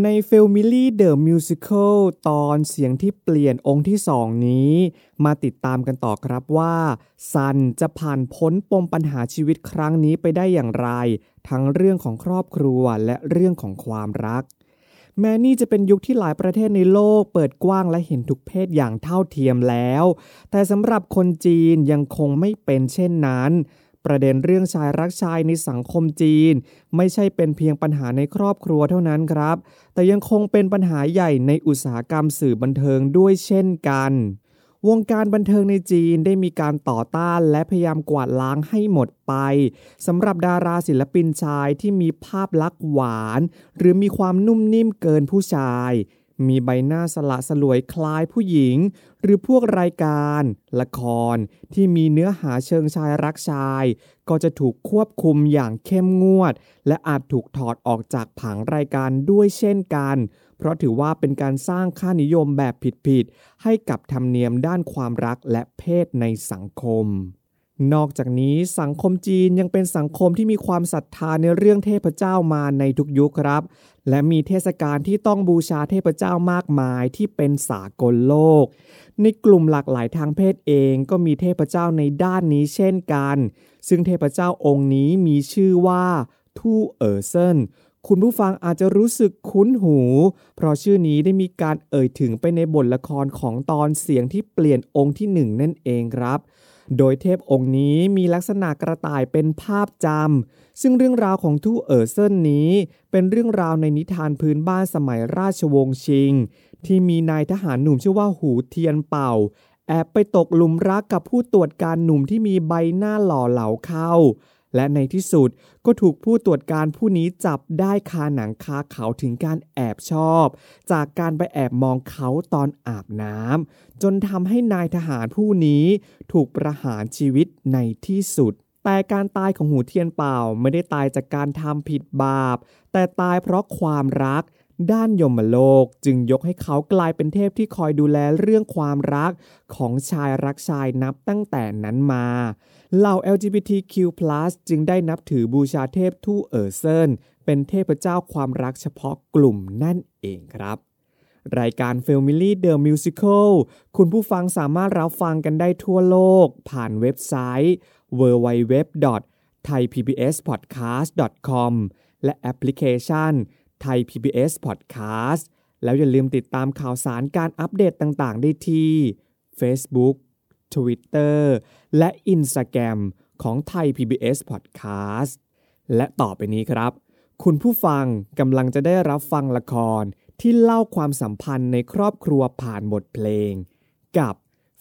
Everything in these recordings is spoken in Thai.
ใน f a m i l y The Musical ตอนเสียงที่เปลี่ยนองค์ที่สองนี้ มาติดตามกันต่อครับว่า ซันจะผ่านพ้นปมปัญหาชีวิตครั้งนี้ไปได้อย่างไร ทั้งเรื่องของครอบครัวและเรื่องของความรัก แม้นี่จะเป็นยุคที่หลายประเทศในโลกเปิดกว้างและเห็นทุกเพศอย่างเท่าเทียมแล้ว แต่สำหรับคนจีนยังคงไม่เป็นเช่นนั้น ประเด็นเรื่องชายรักชายในสังคมจีน ไม่ใช่เป็นเพียงปัญหาในครอบครัวเท่านั้นครับ แต่ยังคงเป็นปัญหาใหญ่ในอุตสาหกรรมสื่อบันเทิงด้วยเช่นกัน วงการบันเทิงในจีนได้มีการต่อต้านและพยายามกวาดล้างให้หมดไปสำหรับดาราศิลปินชายที่มีภาพลักษณ์หวาน หรือมีความนุ่มนิ่มเกินผู้ชาย มีใบหน้าสละสลวยคล้ายผู้หญิง หรือพวกรายการ ละครที่มีเนื้อหาเชิงชายรักชาย ก็จะถูกควบคุมอย่างเข้มงวด และอาจถูกถอดออกจากผังรายการด้วยเช่นกัน เพราะถือว่าเป็นการสร้างค่านิยมแบบผิดๆให้กับธรรมเนียมด้านความรักและเพศในสังคม นอกจากนี้สังคมจีนยังเป็นสังคมที่มีความศรัทธาในเรื่องเทพเจ้ามาในทุกยุคครับ และมีเทศกาลที่ต้องบูชาเทพเจ้ามากมายที่เป็นสากลโลก ในกลุ่มหลากหลายทางเพศเองก็มีเทพเจ้าในด้านนี้เช่นกัน ซึ่งเทพเจ้าองค์นี้มีชื่อว่าทู่เอ๋อเซินคุณผู้ฟังอาจจะรู้สึกคุ้นหู เพราะชื่อนี้ได้มีการเอ่ยถึงไปในบทละครของตอนเสียงที่เปลี่ยนองค์ที่หนึ่งนั่นเองครับ โดยเทพองค์นี้มีลักษณะกระต่ายเป็นภาพจำ ซึ่งเรื่องราวของทู่เอ๋อเซินนี้ เป็นเรื่องราวในนิทานพื้นบ้านสมัยราชวงศ์ชิง ที่มีนายทหารหนุ่มชื่อว่าหูเทียนเป่า แอบไปตกหลุมรักกับผู้ตรวจการหนุ่มที่มีใบหน้าหล่อเหลาเข้า และในที่สุดก็ถูกผู้ตรวจการผู้นี้จับได้คาหนังคาเขาถึงการแอบชอบ จากการไปแอบมองเขาตอนอาบน้ำจนทำให้นายทหารผู้นี้ถูกประหารชีวิตในที่สุด แต่การตายของหูเทียนเป่าไม่ได้ตายจากการทำผิดบาป แต่ตายเพราะความรักด้านยมโลกจึงยกให้เขากลายเป็นเทพที่คอยดูแลเรื่องความรักของชายรักชายนับตั้งแต่นั้นมาเหล่า LGBTQ+ จึงได้นับถือบูชาเทพทู่เอ๋อเซินเป็นเทพเจ้าความรักเฉพาะกลุ่มนั่นเองครับ รายการ Family The Musical คุณผู้ฟังสามารถรับฟังกันได้ทั่วโลก ผ่านเว็บไซต์ www.thaipbspodcast.com และแอปพลิเคชัน Thai PBS Podcast แล้วอย่าลืมติดตามข่าวสารการอัปเดตต่างๆ ได้ที่ Facebook Twitter และ Instagram ของ Thai PBS Podcast และต่อไปนี้ครับ คุณผู้ฟังกำลังจะได้รับฟังละครที่เล่าความสัมพันธ์ในครอบครัวผ่านบทเพลง กับ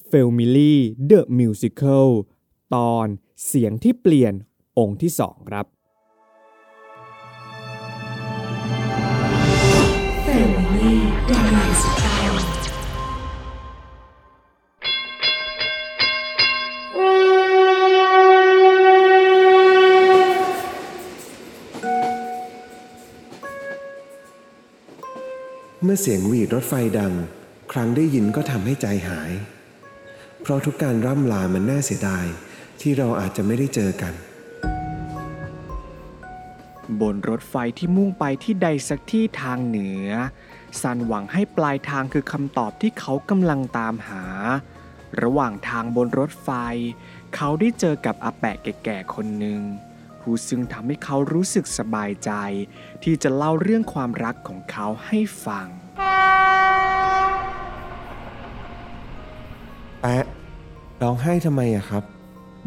f a m i l y The Musical ตอนเสียงที่เปลี่ยนองค์ที่สองครับ มื่อเสียงหวีดรถไฟดัง ครั้งได้ยินก็ทำให้ใจหาย เพราะทุกการร่ำลามันน่าเสียดายที่เราอาจจะไม่ได้เจอกัน บนรถไฟที่มุ่งไปที่ใดสักที่ทางเหนือ ซันหวังให้ปลายทางคือคำตอบที่เขากำลังตามหา ระหว่างทางบนรถไฟ เขาได้เจอกับอาแปะแก่ๆคนหนึ่งผู้ซึ่งทำให้เขารู้สึกสบายใจ ที่จะเล่าเรื่องความรักของเขาให้ฟัง อ แปะร้องไห้ทำไมอะครับ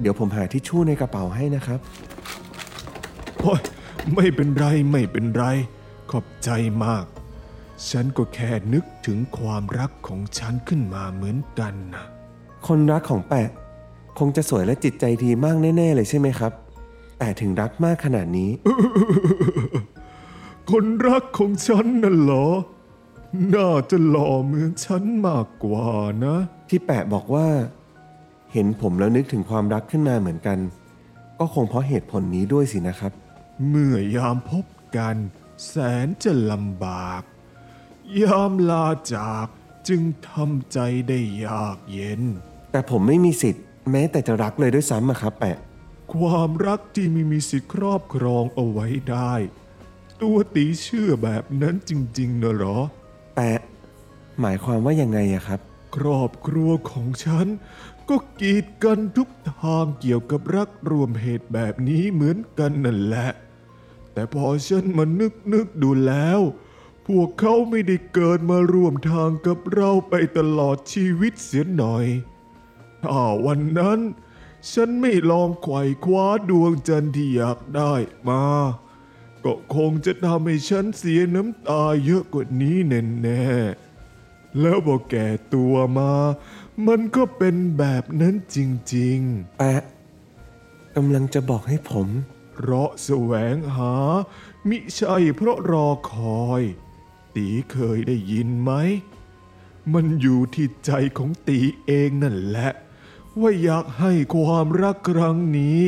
เดี๋ยวผมหาทิชชู่ในกระเป๋าให้นะครับ โอ้ยไม่เป็นไรไม่เป็นไร ขอบใจมาก ฉันก็แค่นึกถึงความรักของฉันขึ้นมาเหมือนกันนะคนรักของแปะ คงจะสวยและจิตใจดีมากแน่ๆเลยใช่ไหมครับ แต่ถึงรักมากขนาดนี้ คนรักของฉันน่ะเหรอ น่าจะหล่อเหมือนฉันมากกว่านะ ที่แปะบอกว่า เห็นผมแล้วนึกถึงความรักขึ้นมาเหมือนกัน ก็คงเพราะเหตุผลนี้ด้วยสินะครับ เมื่อยามพบกัน แสนจะลำบาก ยามลาจากจึงทำใจได้ยากเย็น แต่ผมไม่มีสิทธิ์ แม้แต่จะรักเลยด้วยซ้ำอะครับ แปะ ความรักที่ไมีมีสิทธิ์ครอบครองเอาไว้ได้ ตัวตีเชื่อแบบนั้นจริงๆนะเหรอ แปะ หมายความว่ายังไงอะครับ ครอบครัวของฉัน ก็กีดกันทุกทางเกี่ยวกับรักรวมเหตุแบบนี้เหมือนกันนั่นแหละ แต่พอฉันมานึกนึกดูแล้ว พวกเขาไม่ได้เกิดมาร่วมทางกับเราไปตลอดชีวิตเสียหน่อยถ้าวันนั้น ฉันไม่ลองไขว่คว้าดวงจันทร์ที่อยากได้มาก็คงจะทำให้ฉันเสียน้ำตาเยอะกว่านี้แน่ๆ แล้วพอแก่ตัวมา มันก็เป็นแบบนั้นจริงแปะกำลังจะบอกให้ผมๆเพราะแสวงหา มิใช่เพราะรอคอย ตีเคยได้ยินไหม มันอยู่ที่ใจของตีเองนั่นแหละ ว่าอยากให้ความรักครั้งนี้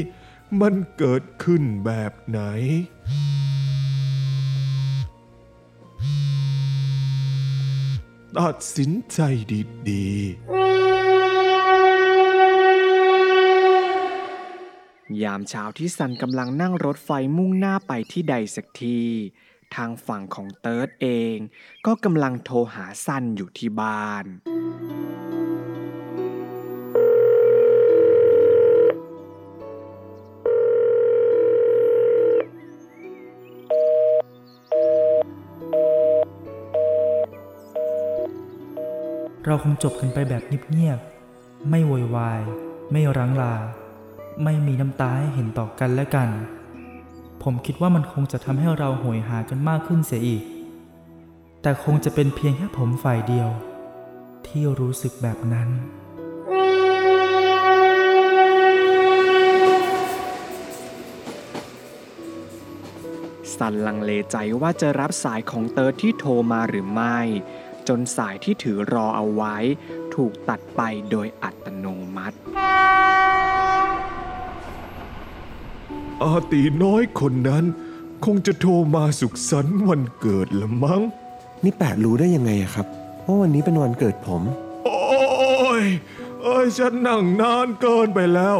มันเกิดขึ้นแบบไหน ตัดสินใจดีๆ ยามเช้าที่ซันกำลังนั่งรถไฟมุ่งหน้าไปที่ใดสักที ทางฝั่งของเติร์ดเอง ก็กำลังโทรหาซันอยู่ที่บ้าน เราคงจบกันไปแบบเงียบๆ ไม่โวยวาย ไม่รังลา ไม่มีน้ำตาให้เห็นต่อกันและกัน ผมคิดว่ามันคงจะทำให้เราโหยหากันมากขึ้นเสียอีก แต่คงจะเป็นเพียงแค่ผมฝ่ายเดียว ที่รู้สึกแบบนั้นซันลังเลใจว่าจะรับสายของเติร์ดที่โทรมาหรือไม่ จนสายที่ถือรอเอาไว้ ถูกตัดไปโดยอัตโนมัติ อาตีน้อยคนนั้น คงจะโทรมาสุขสันต์วันเกิดละมั้ง นี่แปะรู้ได้ยังไงอะครับว่าวันนี้เป็นวันเกิดผม โอ้ยเอ้ยฉันนั่งนานเกินไปแล้ว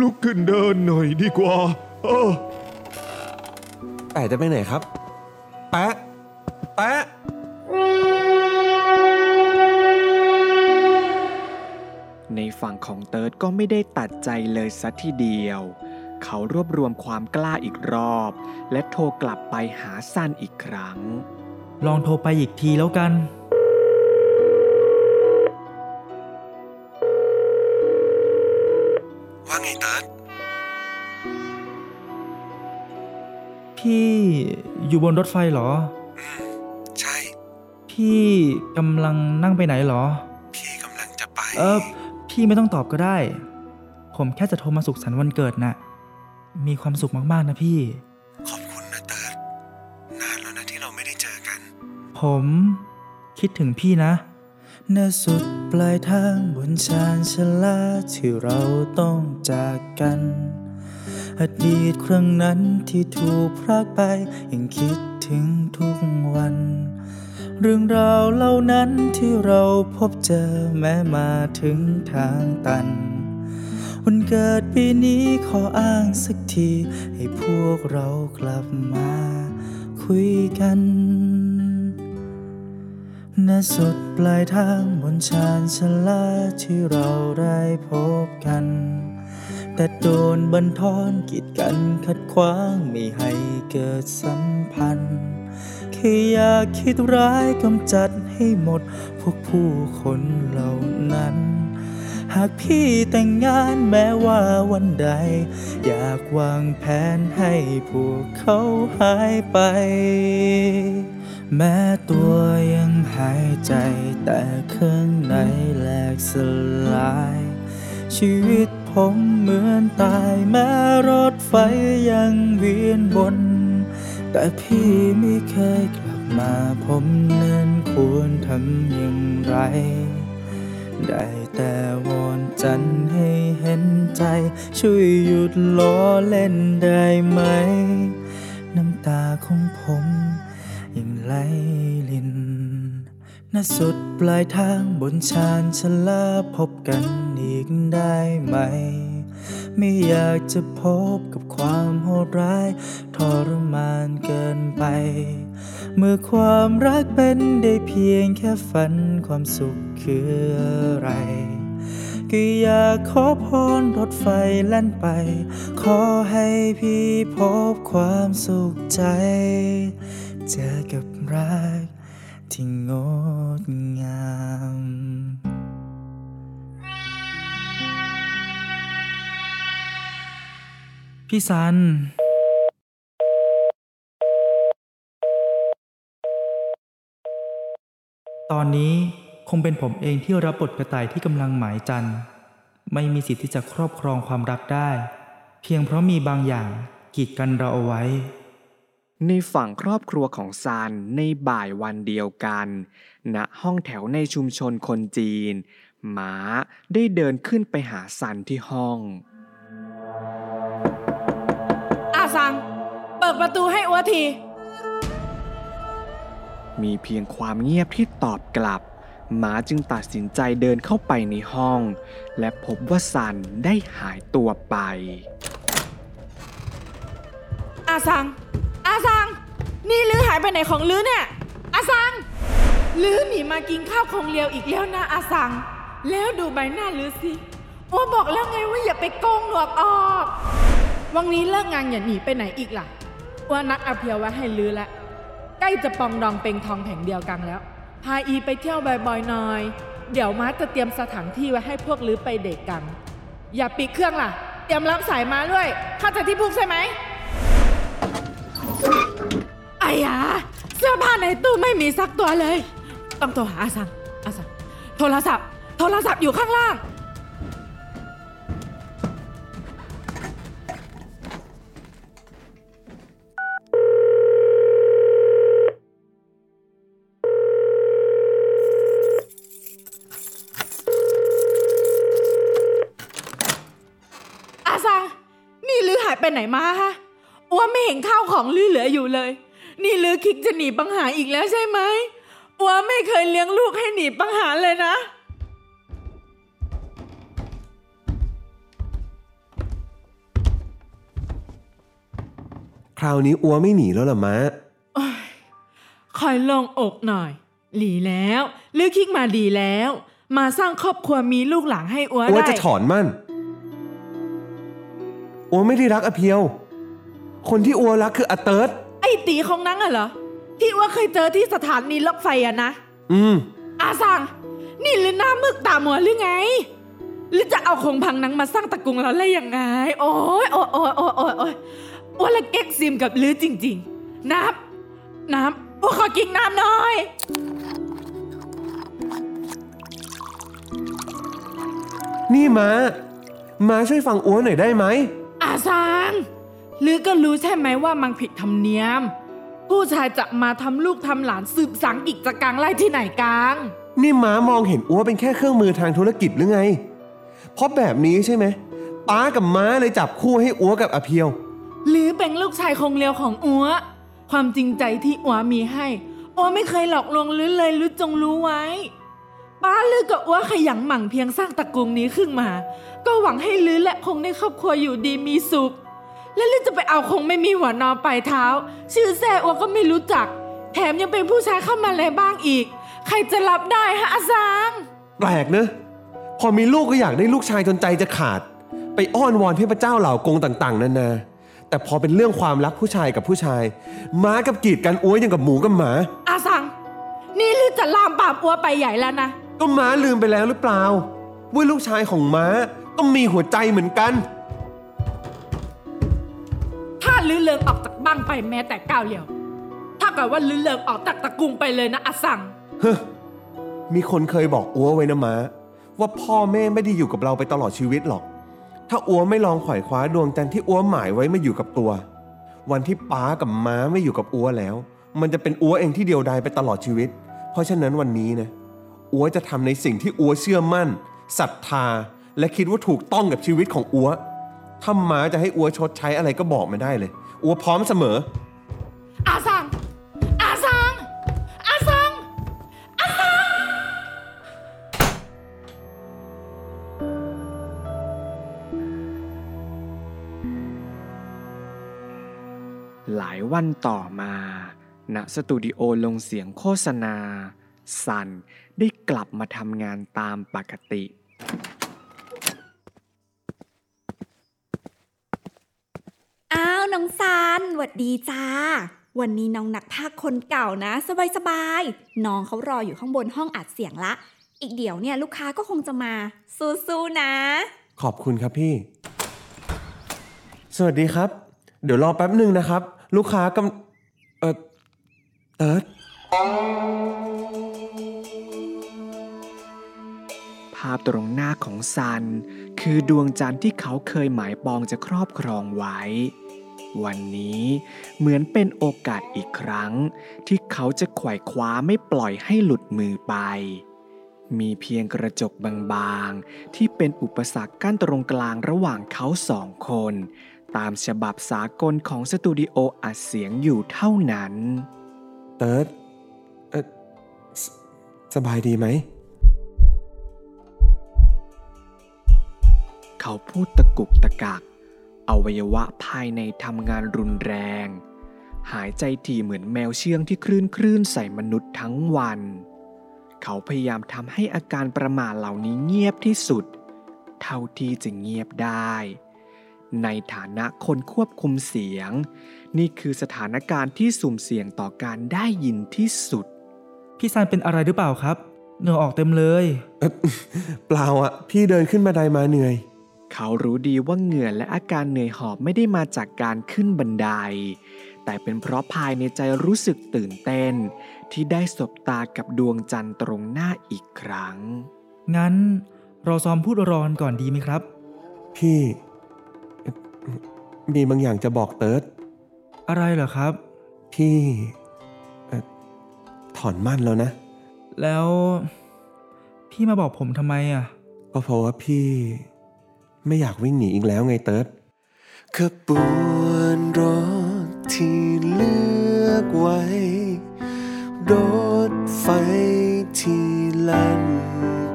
ลุกขึ้นเดินหน่อยดีกว่า เออ แปะจะไปไหนครับ แปะ แปะ ฝั่งของเติร์ดก็ไม่ได้ตัดใจเลยสัทีเดียว เขารวบรวมความกล้าอีกรอบ และโทรกลับไปหาซันอีกครั้ง ลองโทรไปอีกทีแล้วกัน ว่าไงเติร์ดพี่อยู่บนรถไฟเหรอใช่ พี่กำลังนั่งไปไหนเหรอ พี่กำลังจะไป เออ พี่ไม่ต้องตอบก็ได้ ผมแค่จะโทรมาสุขสันต์วันเกิดน่ะ มีความสุขมากๆนะพี่ ขอบคุณนะเติร์ดนานแล้วนะที่เราไม่ได้เจอกัน ผมคิดถึงพี่นะณสุดปลายทางบนชานชาลาที่เราต้องจากกัน อดีตครั้งนั้นที่ถูกพรากไปยังคิดถึงทุกวัน เรื่องราวเหล่านั้นที่เราพบเจอแม้มาถึงทางตัน วันเกิดปีนี้ขออ้างสักที ให้พวกเรากลับมาคุยกันณสุดปลายทางบนชานชาลาที่เราได้พบกัน แต่โดนบันทอนกีดกันขัดขวางไม่ให้เกิดสัมพันธ์ ค่อยากคิดร้ายกำจัดให้หมด พวกผู้คนเหล่านั้น หากพี่แต่งงานแม้ว่าวันใด อยากวางแผนให้พวกเขาหายไป แม้ตัวยังหายใจแต่ข้างในแหลกสลาย ชีวิตผมเหมือนตายแม้รถไฟยังเวียนบน แต่พี่ไม่เคยกลับมาผมนั้นควรทำอย่างไร ได้แต่วอนจันให้เห็นใจ ช่วยหยุดล้อเล่นได้ไหม น้ำตาของผมยังไหลลินณสุดปลายทางบนชานชลาพบกันอีกได้ไหม ไม่อยากจะพบกับความโหดร้ายทรมานเกินไป เมื่อความรักเป็นได้เพียงแค่ฝันความสุขคืออะไร ก็อยากขอพรรถไฟแล่นไป ขอให้พี่พบความสุขใจ เจอกับรักที่งด พี่ซัน ตอนนี้คงเป็นผมเองที่รับบทกระต่ายที่กำลังหมายจันทร์ไม่มีสิทธิ์ที่จะครอบครองความรักได้ เพียงเพราะมีบางอย่างกีดกันเราเอาไว้ ในฝั่งครอบครัวของซันในบ่ายวันเดียวกันณห้องแถวในชุมชนคนจีนหมาได้เดินขึ้นไปหาซันที่ห้อง ซัง เปิดประตูให้อัวที มีเพียงความเงียบที่ตอบกลับ หมาจึงตัดสินใจเดินเข้าไปในห้อง และพบว่าซันได้หายตัวไป อาซัง อาซัง นี่ลือหายไปไหนของลือเนี่ย อาซัง ลือหนีมากินข้าวของเลียวอีกแล้วนะอาซัง แล้วดูใบหน้าลือสิอัวบอกแล้วไงว่าอย่าไปโกงหนวกออก วันนี้เลิกงานอย่าหนีไปไหนอีกล่ะอัวนัดอาเพียวไว้ให้ลือแล้วใกล้จะปองดองเป็งทองแผงเดียวกันแล้ว พาอีไปเที่ยวบ่อยๆหน่อย เดี๋ยวมาจะเตรียมสถานที่ไว้ให้พวกลือไปเด็กกัน อย่าปิดเครื่องล่ะ เตรียมรับสายมาด้วยเข้าใจที่พูดใช่ไหมไอ้ยาเสื้อผ้าในตู้ไม่มีสักตัวเลย ต้องโทรหาอาสังอาสังโทรศัพท์ โทรศัพท์อยู่ข้างล่าง คิดจะหนีปัญหาอีกแล้วใช่ไหมอ้วไม่เคยเลี้ยงลูกให้หนีปัญหาเลยนะ คราวนี้อัวไม่หนีแล้วล่ะมะคอยลงอกหน่อย หลีแล้วลือคิกมาดีแล้ว มาสร้างครอบครัวมีลูกหลานให้อ้วอัวได้จะถอนมั่นอัวไม่ได้รักอเพียว คนที่อัวรักคืออาเติร์ดไอ้ ตีของนังอะเหรอที่อ้วเคยเจอที่สถานีรถไฟอะนะอืมอาซังนี่ลือหน้ามึกตามัวหรือไง หรือจะเอาคงพังนังมาสร้างตระกุงเราได้ยังไง โอ้ยโอ้ยโอ้ยโอ้ยโอ้ยโอ้ยอ้วนละเก๊กซิมกับลือจริง ๆ น้ำน้ำอ้วนขอกินน้ำหน่อยนี่มา มาช่วยฟังอัวหน่อยได้ไหมอาซัง ลือก็รู้ใช่ไหมว่ามันผิดธรรมเนียม ผู้ชายจะมาทำลูกทำหลานสืบสังกิจกลางไล่ที่ไหนกลาง นี่ม้ามองเห็นอัวเป็นแค่เครื่องมือทางธุรกิจหรือไง เพราะแบบนี้ใช่ไหมป้ากับม้าเลยจับคู่ให้อัวกับอเพียว หรือเป็นลูกชายคงเลียวของอัวความจริงใจที่อัวมีให้อัวไม่เคยหลอกลวงลือเลยลือจงรู้ไว้ป้าลือกับอัวขยันหมั่งเพียงสร้างตระกูลนี้ขึ้นมา ก็หวังให้ลือและคงได้ครอบครัวอยู่ดีมีสุข และลือจะไปเอาคงไม่มีหัวนอนปลายเท้า ชื่อแซ่อัวก็ไม่รู้จัก แถมยังเป็นผู้ชายเข้ามาเลยบ้างอีก ใครจะรับได้ฮะอาซางแปลกเนอะพอมีลูกก็อยากได้ลูกชายจนใจจะขาด ไปอ้อนวอนเทพเจ้าเหล่ากงต่างๆนานาแต่พอเป็นเรื่องความรักผู้ชายกับผู้ชายม้ากับกีดกันอ้วยอย่างกับหมูกับหมา อาซัง นี่ลือจะลามปราบอัวไปใหญ่แล้วนะก็ม้าลืมไปแล้วหรือเปล่าว่าลูกชายของม้าก็มีหัวใจเหมือนกัน ถ้าลื้อเลิงออกจากบ้านไปแม้แต่ก้าวเดียวถ้าเกิดว่าลื้อเลิงออกจากตระกูลไปเลยนะอาสังเฮ้มีคนเคยบอกอัวไว้นะม้าว่าพ่อแม่ไม่ได้อยู่กับเราไปตลอดชีวิตหรอก ถ้าอัวไม่ลองขวายคว้าดวงจันทร์ที่อัวหมายไว้มาอยู่กับตัว วันที่ป้ากับม้าไม่อยู่กับอัวแล้ว มันจะเป็นอัวเองที่เดียวดายไปตลอดชีวิต เพราะฉะนั้นวันนี้นะอัวจะทำในสิ่งที่อัวเชื่อมั่นศรัทธา และคิดว่าถูกต้องกับชีวิตของอัว ถ้าม้าจะให้อัวชดใช้อะไรก็บอกมาได้เลย อัวพร้อมเสมอ อาสัง อาสัง อาสัง อาสัง หลายวันต่อมาณสตูดิโอลงเสียงโฆษณาซันได้กลับมาทำงานตามปกติ น้องซานหวัดดีจ้า วันนี้น้องนักพากย์คนเก่านะ สบายๆน้องเขารออยู่ข้างบนห้องอัดเสียงละ อีกเดี๋ยวเนี่ยลูกค้าก็คงจะมา สู้ๆนะ ขอบคุณครับพี่ สวัสดีครับ เดี๋ยวรอแป๊บหนึ่งนะครับ ลูกค้ากำเออเติร์ดภาพตรงหน้าของซัน คือดวงจันทร์ที่เขาเคยหมายปองจะครอบครองไว้ วันนี้เหมือนเป็นโอกาสอีกครั้ง ที่เขาจะไขว่คว้าไม่ปล่อยให้หลุดมือไป มีเพียงกระจกบางๆ ที่เป็นอุปสรรคกั้นตรงกลางระหว่างเขาสองคน ตามฉบับสากลของสตูดิโออัดเสียงอยู่เท่านั้น เติร์ดเออสสบายดีไหม เขาพูดตะกุกตะกัก อวัยวะภายในทำงานรุนแรง หายใจถี่เหมือนแมวเชื่องที่คลื่นคลื่นใส่มนุษย์ทั้งวัน เขาพยายามทำให้อาการประหม่าเหล่านี้เงียบที่สุด เท่าที่จะเงียบได้ ในฐานะคนควบคุมเสียง นี่คือสถานการณ์ที่สุ่มเสี่ยงต่อการได้ยินที่สุด พี่ซานเป็นอะไรหรือเปล่าครับ เหงื่อออกเต็มเลย เปล่าอะ พี่เดินขึ้นมาไดมาเหนื่อย เขารู้ดีว่าเหงื่อและอาการเหนื่อยหอบไม่ได้มาจากการขึ้นบันได แต่เป็นเพราะภายในใจรู้สึกตื่นเต้น ที่ได้สบตากับดวงจันทร์ตรงหน้าอีกครั้ง งั้นเราซ้อมพูดรอนก่อนดีไหมครับ พี่เอ่อมีบางอย่างจะบอกเติร์ดอะไรเหรอครับ พี่เอ่อถอนมั่นแล้วนะ แล้ว พี่มาบอกผมทำไมอะ ก็เพราะว่าพี่ ไม่อยากวิ่งหนีอีกแล้วไงเติร์ดขบวนรถที่เลือกไว้ รถไฟที่แล่น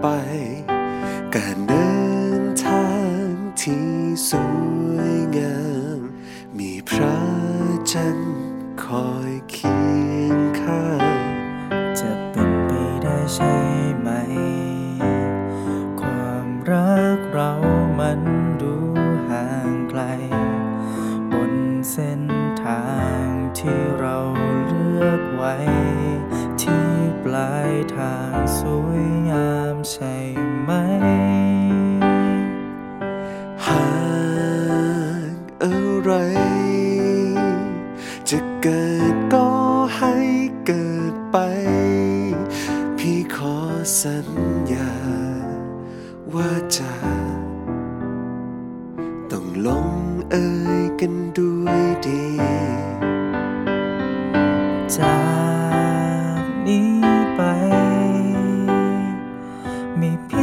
ไป การเดินทางที่สวยงาม มีพระจันทร์คอย มี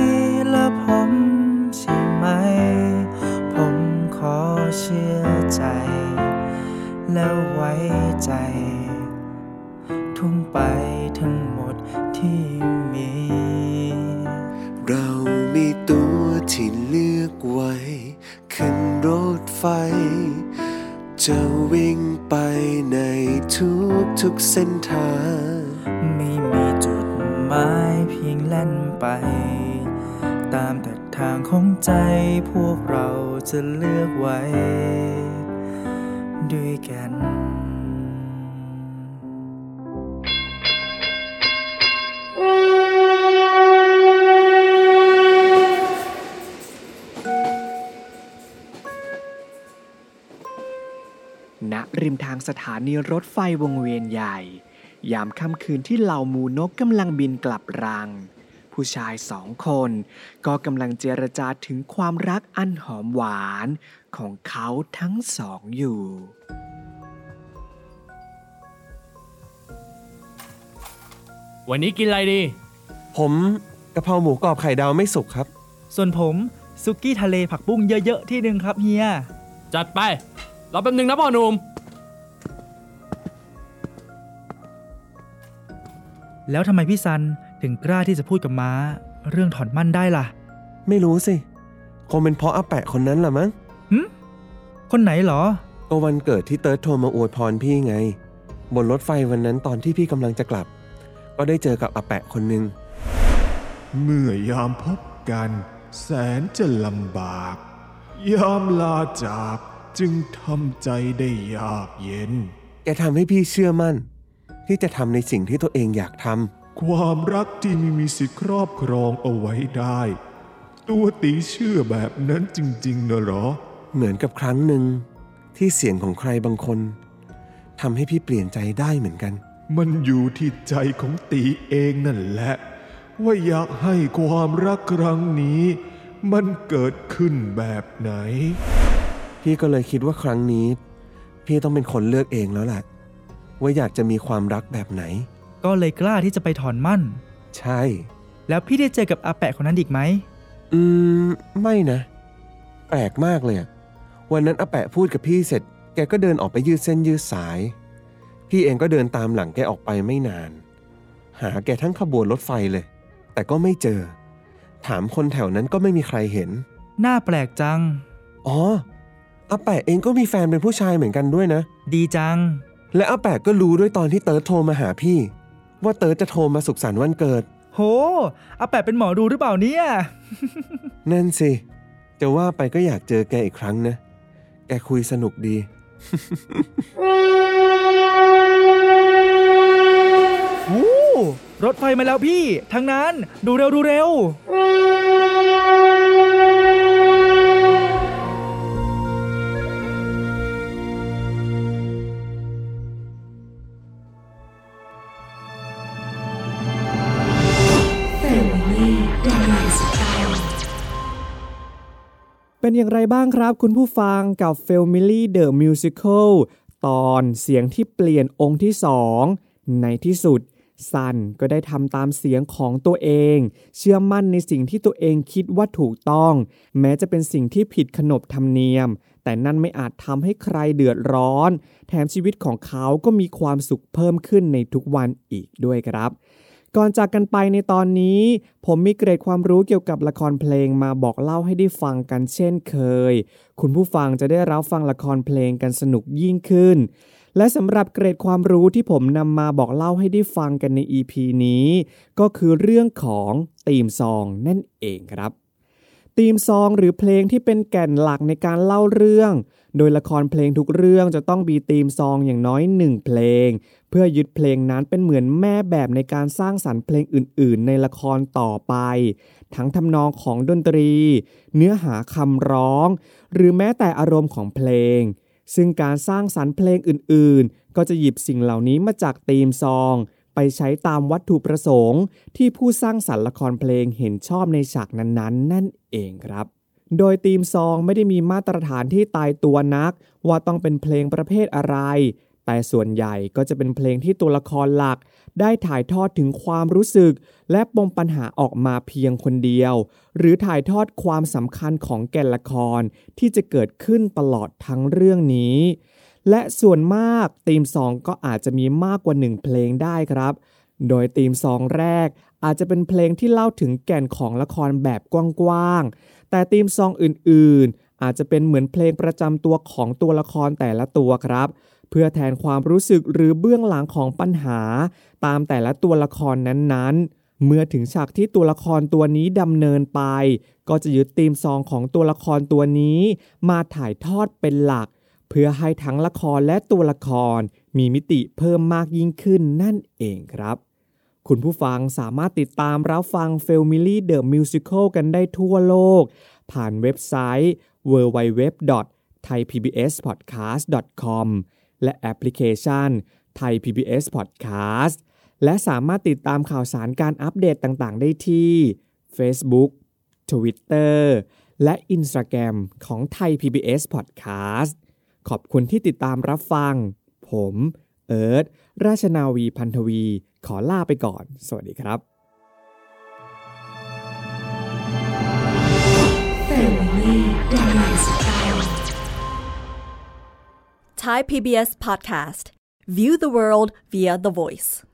ะเลือกไว้ ด้วยกันณริมทางสถานีรถไฟวงเวียนใหญ่ ยามค่ำคืนที่เหล่าหมูนกกำลังบินกลับรัง ผู้ชายสองคน ก็กำลังเจรจาถึงความรักอันหอมหวานของเขาทั้งสองอยู่วันนี้กินอะไรดี ผมกะเพราหมูกรอบไข่ดาวไม่สุกครับ ส่วนผมซุกี้ทะเลผักบุ้งเยอะ ๆ ที่หนึ่งครับเฮีย จัดไป รอแป๊บนึงนะพ่อหนุ่ม แล้วทำไมพี่ซัน ถึงกล้าที่จะพูดกับม้า เรื่องถอนมั่นได้ล่ะไม่รู้สิ คงเป็นเพราะอาแปะคนนั้นล่ะมั้งคนไหนเหรอ ก็วันเกิดที่เติร์ดโทรมาอวยพรพี่ไง บนรถไฟวันนั้นตอนที่พี่กำลังจะกลับ ก็ได้เจอกับอาแปะคนหนึ่งเมื่อยามพบกัน แสนจะลำบาก ยามลาจากจึงทำใจได้ยากเย็น แกทำให้พี่เชื่อมั่น ที่จะทำในสิ่งที่ตัวเองอยากท ความรักที่ไม่มีสิทธิ์ครอบครองเอาไว้ได้ ตัวตีเชื่อแบบนั้นจริงๆนะเหรอำเหมือนกับครั้งหนึ่งที่เสียงของใครบางคนทำให้พี่เปลี่ยนใจได้เหมือนกัน มันอยู่ที่ใจของตีเองนั่นแหละ ว่าอยากให้ความรักครั้งนี้ มันเกิดขึ้นแบบไหน พี่ก็เลยคิดว่าครั้งนี้ พี่ต้องเป็นคนเลือกเองแล้วแหละว่าอยากจะมีความรักแบบไหน ก็เลยกล้าที่จะไปถอนมั่น ใช่ แล้วพี่ได้เจอกับอาแปะคนนั้นอีกไหม อืม ไม่นะ แปลกมากเลยอะวันนั้นอาแปะพูดกับพี่เสร็จ แกก็เดินออกไปยืดเส้นยืดสาย พี่เองก็เดินตามหลังแกออกไปไม่นาน หาแกทั้งขบวนรถไฟเลย แต่ก็ไม่เจอ ถามคนแถวนั้นก็ไม่มีใครเห็น น่าแปลกจัง อ๋ออาแปะเองก็มีแฟนเป็นผู้ชายเหมือนกันด้วยนะ ดีจัง และอาแปะก็รู้ด้วยตอนที่เติร์ดโทรมาหาพี่ ว่าเติร์ดจะโทรมาสุขสันต์วันเกิด โหอาแปะเป็นหมอดูหรือเปล่าเนี่ย นั่นสิ จะว่าไปก็อยากเจอแกอีกครั้งนะ แกคุยสนุกดี วู้รถไฟมาแล้วพี่ ทางนั้น ดูเร็วดูเร็ว เป็นอย่างไรบ้างครับ คุณผู้ฟังกับ f a m i l y The Musical ตอนเสียงที่เปลี่ยนองค์ที่สองในที่สุดซันก็ได้ทำตามเสียงของตัวเอง เชื่อมั่นในสิ่งที่ตัวเองคิดว่าถูกต้อง แม้จะเป็นสิ่งที่ผิดขนบธรรมเนียม แต่นั่นไม่อาจทำให้ใครเดือดร้อน แถมชีวิตของเขาก็มีความสุขเพิ่มขึ้นในทุกวันอีกด้วยครับ ก่อนจากกันไปในตอนนี้ ผมมีเกรดความรู้เกี่ยวกับละครเพลงมาบอกเล่าให้ได้ฟังกันเช่นเคย คุณผู้ฟังจะได้รับฟังละครเพลงกันสนุกยิ่งขึ้น และสำหรับเกรดความรู้ที่ผมนำมาบอกเล่าให้ได้ฟังกันใน EP นี้ ก็คือเรื่องของตีมซองนั่นเองครับธีมซองหรือเพลงที่เป็นแก่นหลักในการเล่าเรื่อง โดยละครเพลงทุกเรื่องจะต้องมีธีมซองอย่างน้อยหนึ่งเพลง เพื่อยึดเพลงนั้นเป็นเหมือนแม่แบบในการสร้างสรรค์เพลงอื่น ๆ ในละครต่อไป ทั้งทำนองของดนตรี เนื้อหาคำร้อง หรือแม้แต่อารมณ์ของเพลง ซึ่งการสร้างสรรค์เพลงอื่น ๆ ก็จะหยิบสิ่งเหล่านี้มาจากธีมซองไปใช้ตามวัตถุประสงค์ ที่ผู้สร้างสรรค์ละครเพลงเห็นชอบในฉากนั้นๆ นั่นเองครับ โดยธีมซองไม่ได้มีมาตรฐานที่ตายตัวนัก ว่าต้องเป็นเพลงประเภทอะไร แต่ส่วนใหญ่ก็จะเป็นเพลงที่ตัวละครหลัก ได้ถ่ายทอดถึงความรู้สึก และปมปัญหาออกมาเพียงคนเดียว หรือถ่ายทอดความสำคัญของแก่นละครที่จะเกิดขึ้นตลอดทั้งเรื่องนี้ และส่วนมากธีมซองก็อาจจะมีมากกว่าหนึ่งเพลงได้ครับ โดยธีมซองแรกอาจจะเป็นเพลงที่เล่าถึงแก่นของละครแบบกว้างๆ แต่ธีมซองอื่นๆ อาจจะเป็นเหมือนเพลงประจำตัวของตัวละครแต่ละตัวครับ เพื่อแทนความรู้สึกหรือเบื้องหลังของปัญหา ตามแต่ละตัวละครนั้นๆเมื่อถึงฉากที่ตัวละครตัวนี้ดำเนินไป ก็จะยึดธีมซองของตัวละครตัวนี้ มาถ่ายทอดเป็นหลัก เพื่อให้ทั้งละครและตัวละคร มีมิติเพิ่มมากยิ่งขึ้นนั่นเองครับ คุณผู้ฟังสามารถติดตามรับฟัง f a m i l y The Musical กันได้ทั่วโลก ผ่านเว็บไซต์ www.thaipbspodcast.com และแอปพลิเคชันไทย PBS Podcast และสามารถติดตามข่าวสารการอัปเดตต่างๆ ได้ที่ Facebook Twitter และ Instagram ของไทย PBS Podcast ขอบคุณที่ติดตามรับฟัง ผม เอิร์ธราชนาวีพันธวี ขอลาไปก่อน สวัสดีครับ Thai PBS podcast. View the world via the voice.